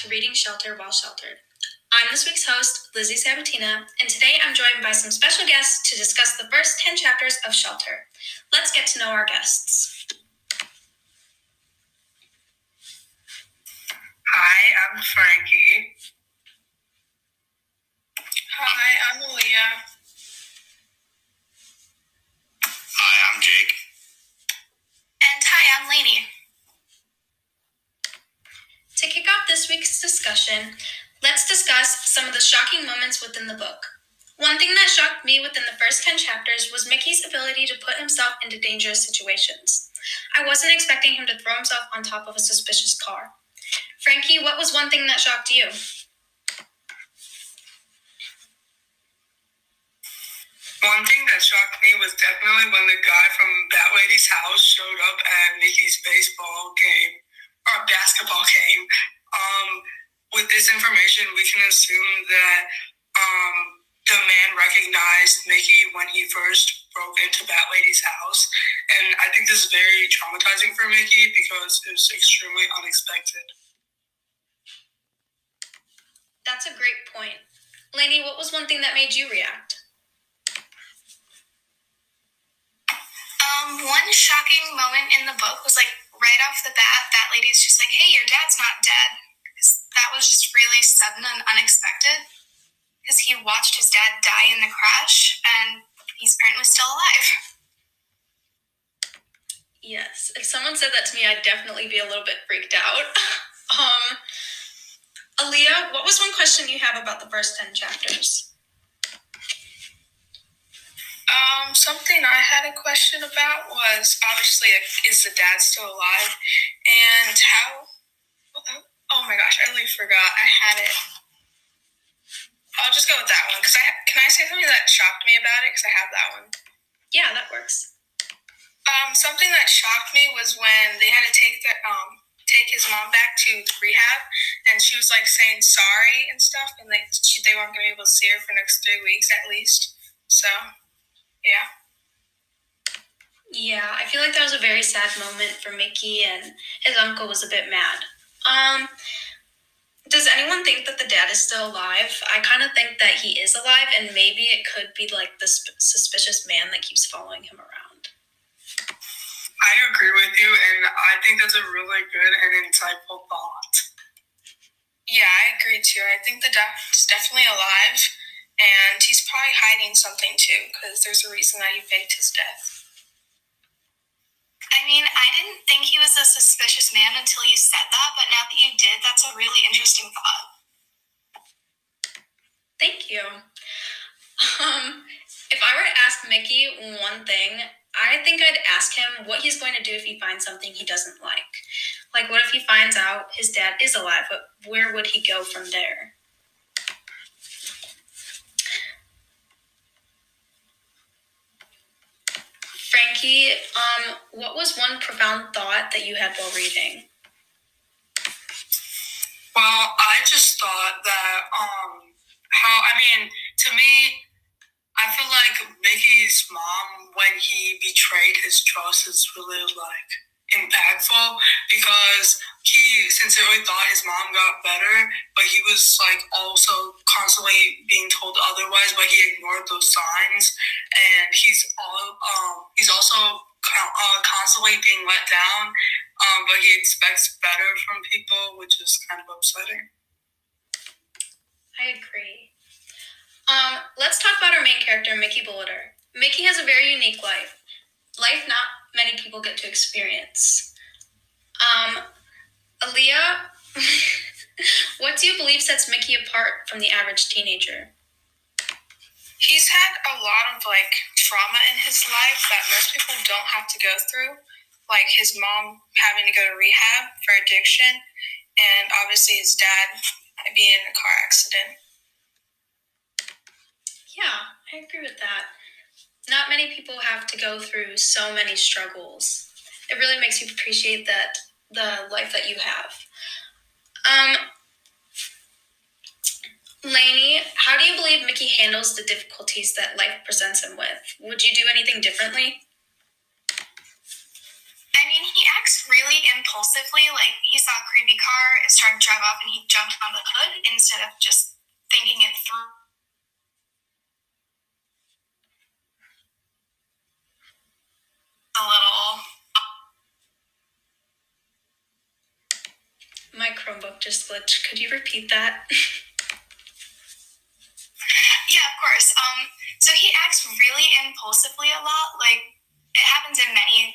to Reading Shelter While Sheltered. I'm this week's host, Lizzie Sabatina, and today I'm joined by some special guests to discuss the first 10 chapters of Shelter. Let's get to know our guests. Hi, I'm Frankie. Hi, I'm Aaliyah. Hi, I'm Jake. And hi, I'm Lainey. To kick off this let's discuss some of the shocking moments within the book. One thing that shocked me within the first 10 chapters was Mickey's ability to put himself into dangerous situations. I wasn't expecting him to throw himself on top of a suspicious car. Frankie, what was one thing that shocked you? One thing that shocked me was definitely when the guy from Bat Lady's house showed up at Mickey's baseball game or basketball game. Um, with this information, we can assume that um, the man recognized Mickey when he first broke into Bat Lady's house. And I think this is very traumatizing for Mickey because it was extremely unexpected. That's a great point. Lainey, what was one thing that made you react? Um, one shocking moment in the book was like right off the bat, that lady's just like, hey, your dad's not dead. 'Cause That was just really sudden and unexpected because he watched his dad die in the crash and he's apparently still alive. Yes, if someone said that to me, I'd definitely be a little bit freaked out. um, Aaliyah, what was one question you have about the first 10 chapters? Um, something I had a question about was obviously is the dad still alive, and how? Oh my gosh, I really forgot. I had it. I'll just go with that one because I can I say something that shocked me about it because I have that one. Yeah, that works. Um, something that shocked me was when they had to take the um take his mom back to rehab, and she was like saying sorry and stuff, and they she, they weren't gonna be able to see her for the next three weeks at least. So, yeah. Yeah, I feel like that was a very sad moment for Mickey, and his uncle was a bit mad. Um, does anyone think that the dad is still alive? I kind of think that he is alive, and maybe it could be like the sp- suspicious man that keeps following him around. I agree with you, and I think that's a really good and insightful thought. Yeah, I agree too. I think the dad's definitely alive, and he's probably hiding something too, because there's a reason that he faked his death. I mean, I didn't think he was a suspicious man until you said that, but now that you did, that's a really interesting thought. Thank you. Um, if I were to ask Mickey one thing, I think I'd ask him what he's going to do if he finds something he doesn't like. Like, what if he finds out his dad is alive? But where would he go from there? Frankie, um, what was one profound thought that you had while reading? Well, I just thought that um how I mean to me, I feel like Mickey's mom when he betrayed his trust is really like impactful because he sincerely thought his mom got better, but he was like also constantly being told otherwise, but he ignored those signs, and he's all um he's also uh, constantly being let down, um, but he expects better from people, which is kind of upsetting. I agree. Um, let's talk about our main character, Mickey Bolitar. Mickey has a very unique life. Life not many people get to experience. Um, Aaliyah, what do you believe sets Mickey apart from the average teenager? He's had a lot of like trauma in his life that most people don't have to go through, like his mom having to go to rehab for addiction, and obviously his dad being in a car accident. Yeah, I agree with that. Not many people have to go through so many struggles. It really makes you appreciate that the life that you have. Um, Lainey, how do you believe Mickey handles the difficulties that life presents him with? Would you do anything differently? Impulsively. Like he saw a creepy car, it started to drive off, and he jumped on the hood instead of just thinking it through. A little. My Chromebook just glitched. Could you repeat that? Yeah, of course. Um, so he acts really impulsively a lot. Like it happens in many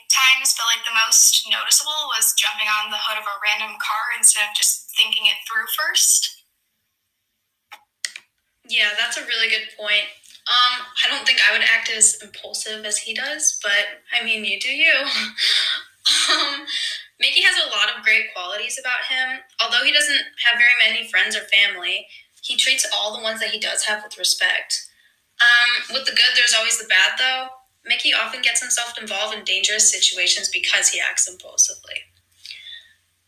but like the most noticeable was jumping on the hood of a random car instead of just thinking it through first. Yeah, that's a really good point. Um, I don't think I would act as impulsive as he does, but I mean, you do you. um, Mickey has a lot of great qualities about him. Although he doesn't have very many friends or family, he treats all the ones that he does have with respect. Um, with the good, there's always the bad, though. Mickey often gets himself involved in dangerous situations because he acts impulsively.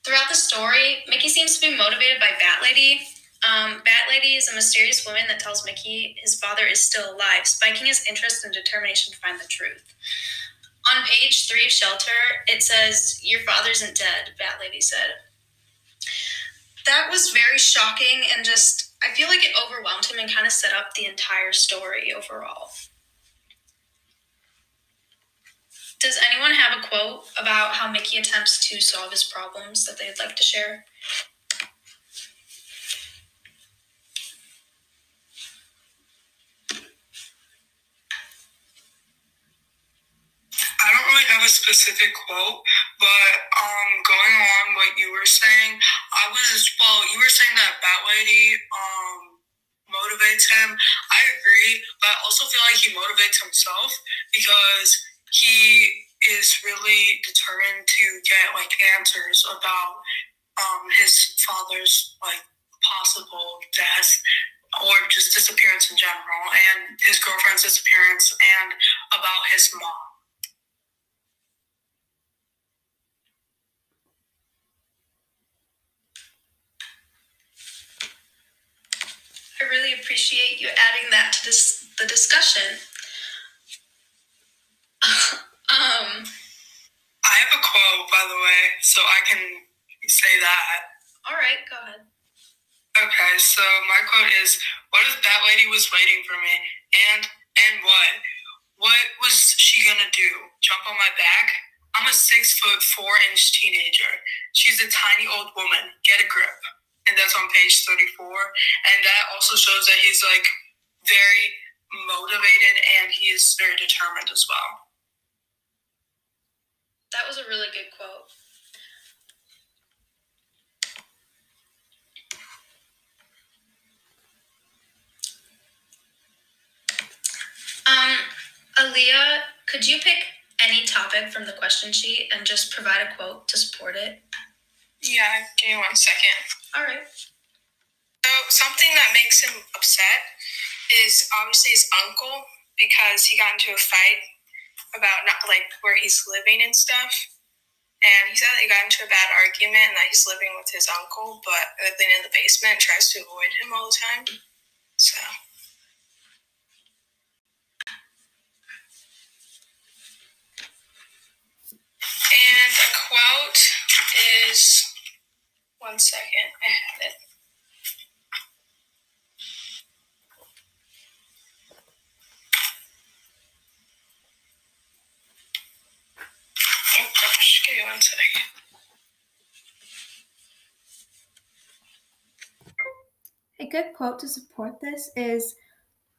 Throughout the story, Mickey seems to be motivated by Bat Lady. Um, Bat Lady is a mysterious woman that tells Mickey his father is still alive, spiking his interest and determination to find the truth. On page three of Shelter, it says, Your father isn't dead, Bat Lady said. That was very shocking and just I feel like it overwhelmed him and kind of set up the entire story overall. Does anyone have a quote about how Mickey attempts to solve his problems that they'd like to share? I don't really have a specific quote, but um, going on what you were saying, I was well. You were saying that Bat Lady um motivates him. I agree, but I also feel like he motivates himself because he is really determined to get like answers about um his father's like possible death or just disappearance in general and his girlfriend's disappearance and about his mom. I really appreciate you adding that to this the discussion. um, I have a quote, by the way, so I can say that. all right, go ahead. Okay, so my quote is, "What if that lady was waiting for me? And and what? What was she gonna do? Jump on my back? I'm a six foot four inch teenager. She's a tiny old woman. Get a grip." And that's on page thirty four. And that also shows that he's like very motivated and he is very determined as well. That was a really good quote. Um, Aaliyah, could you pick any topic from the question sheet and just provide a quote to support it? Yeah, give me one second. All right. So something that makes him upset is obviously his uncle because he got into a fight about not like where he's living and stuff. And he said that he got into a bad argument and that he's living with his uncle, but living in the basement tries to avoid him all the time. So and a quote is one second, I have it. Oh gosh, give me one second. A good quote to support this is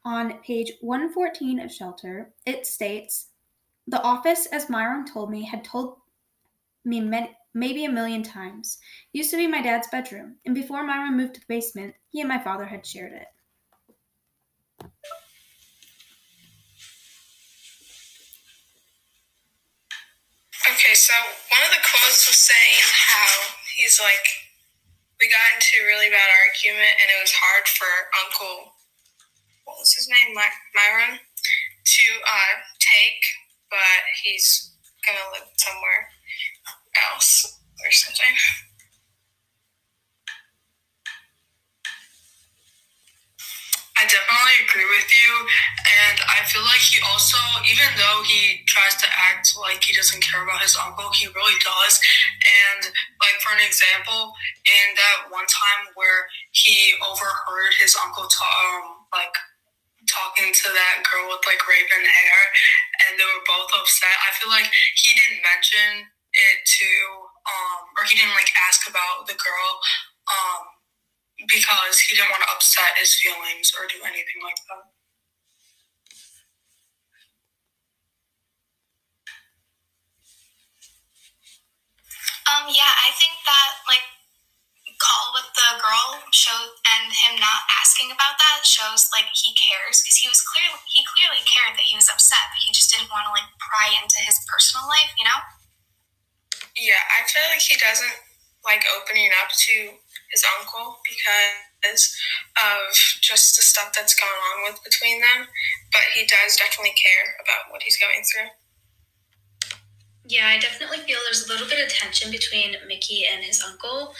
on page 114 of Shelter. It states The office, as Myron told me, had told me many, maybe a million times, used to be my dad's bedroom, and before Myron moved to the basement, he and my father had shared it. Okay, so one of the quotes was saying how he's like, we got into really bad argument and it was hard for Uncle, what was his name, My- Myron, to uh, take, but he's gonna live somewhere else or something. I definitely agree with you, and I feel like he also, even though he tries to act like he doesn't care about his uncle, he really does. And for an example, in that one time where he overheard his uncle um, like talking to that girl with like raven hair, and they were both upset. I feel like he didn't mention it to, um, or he didn't like ask about the girl, um, because he didn't want to upset his feelings or do anything like that. Um, yeah, I think girl show and him not asking about that shows like he cares because he was clearly he clearly cared that he was upset, but he just didn't want to like pry into his personal life, you know? Yeah, I feel like he doesn't like opening up to his uncle because of just the stuff that's gone on with between them, but he does definitely care about what he's going through. Yeah, I definitely feel there's a little bit of tension between Mickey and his uncle.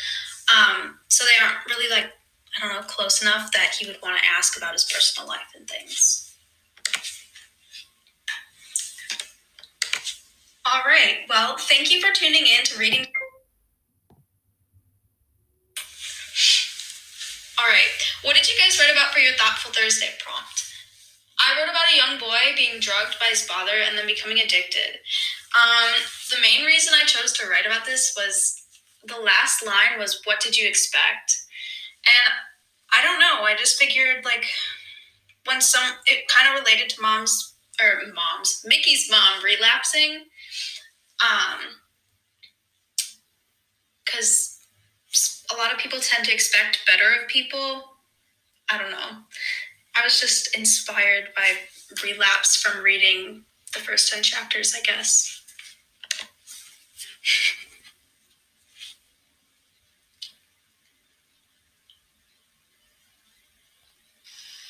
Um, so they aren't really like, I don't know, close enough that he would want to ask about his personal life and things. All right. Well, thank you for tuning in to Reading. All right. What did you guys write about for your Thoughtful Thursday prompt? I wrote about a young boy being drugged by his father and then becoming addicted. Um, the main reason I chose to write about this was the last line was, What did you expect? And I don't know. I just figured, like, when some, it kind of related to mom's, or mom's, Mickey's mom relapsing. Um, because a lot of people tend to expect better of people. I don't know. I was just inspired by relapse from reading the first 10 chapters, I guess.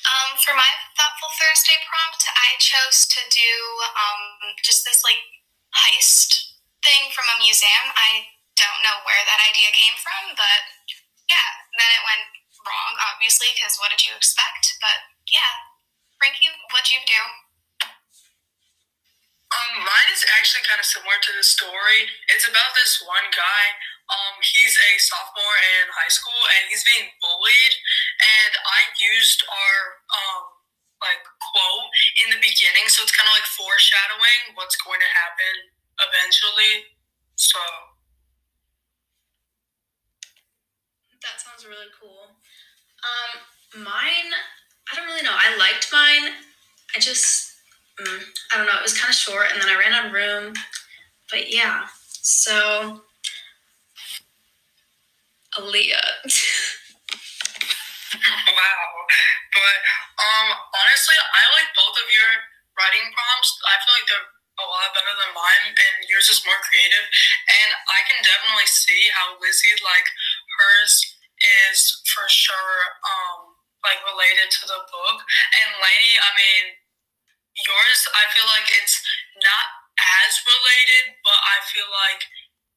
Um, for my Thoughtful Thursday prompt, I chose to do um, just this like heist thing from a museum. I don't know where that idea came from, but yeah, then it went wrong, obviously, because what did you expect? But yeah, Frankie, what'd you do? Um, mine is actually kind of similar to the story. It's about this one guy. Um, he's a sophomore in high school and he's being bullied. And I used our um like quote in the beginning, so it's kind of like foreshadowing what's going to happen eventually. So That sounds really cool. Um, mine, I don't really know. I liked mine. I just, mm, I don't know. It was kind of short, and then I ran out of room. But yeah, so Aaliyah. wow. But um, honestly, I like both of your writing prompts. I feel like they're a lot better than mine, and yours is more creative. And I can definitely see how Lizzie like hers is for sure um like related to the book. And Lainey, I mean, yours I feel like it's not as related, but I feel like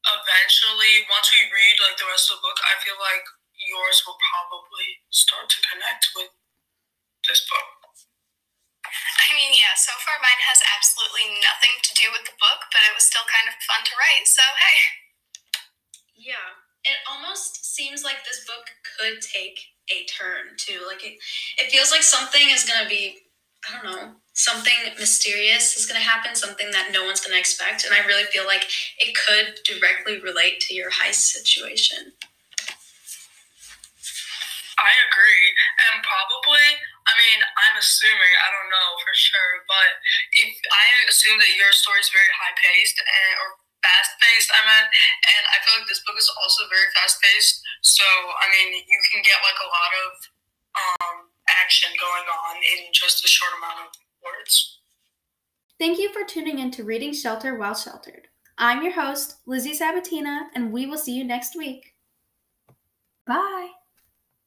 eventually once we read like the rest of the book, I feel like yours will probably start to connect with this book. I mean, yeah, so far mine has absolutely nothing to do with the book, but it was still kind of fun to write, so hey. yeah, it almost seems like this book could take a turn too. Like it, it feels like something is gonna be, I don't know, something mysterious is gonna happen, something that no one's gonna expect, and I really feel like it could directly relate to your heist situation. I agree. And probably, I mean, I'm assuming, I don't know for sure, but if I assume that your story is very high paced and or fast paced, I meant, and I feel like this book is also very fast paced. So, I mean, you can get like a lot of um, action going on in just a short amount of words. Thank you for tuning in to Reading Shelter While Sheltered. I'm your host, Lizzie Sabatina, and we will see you next week. Bye.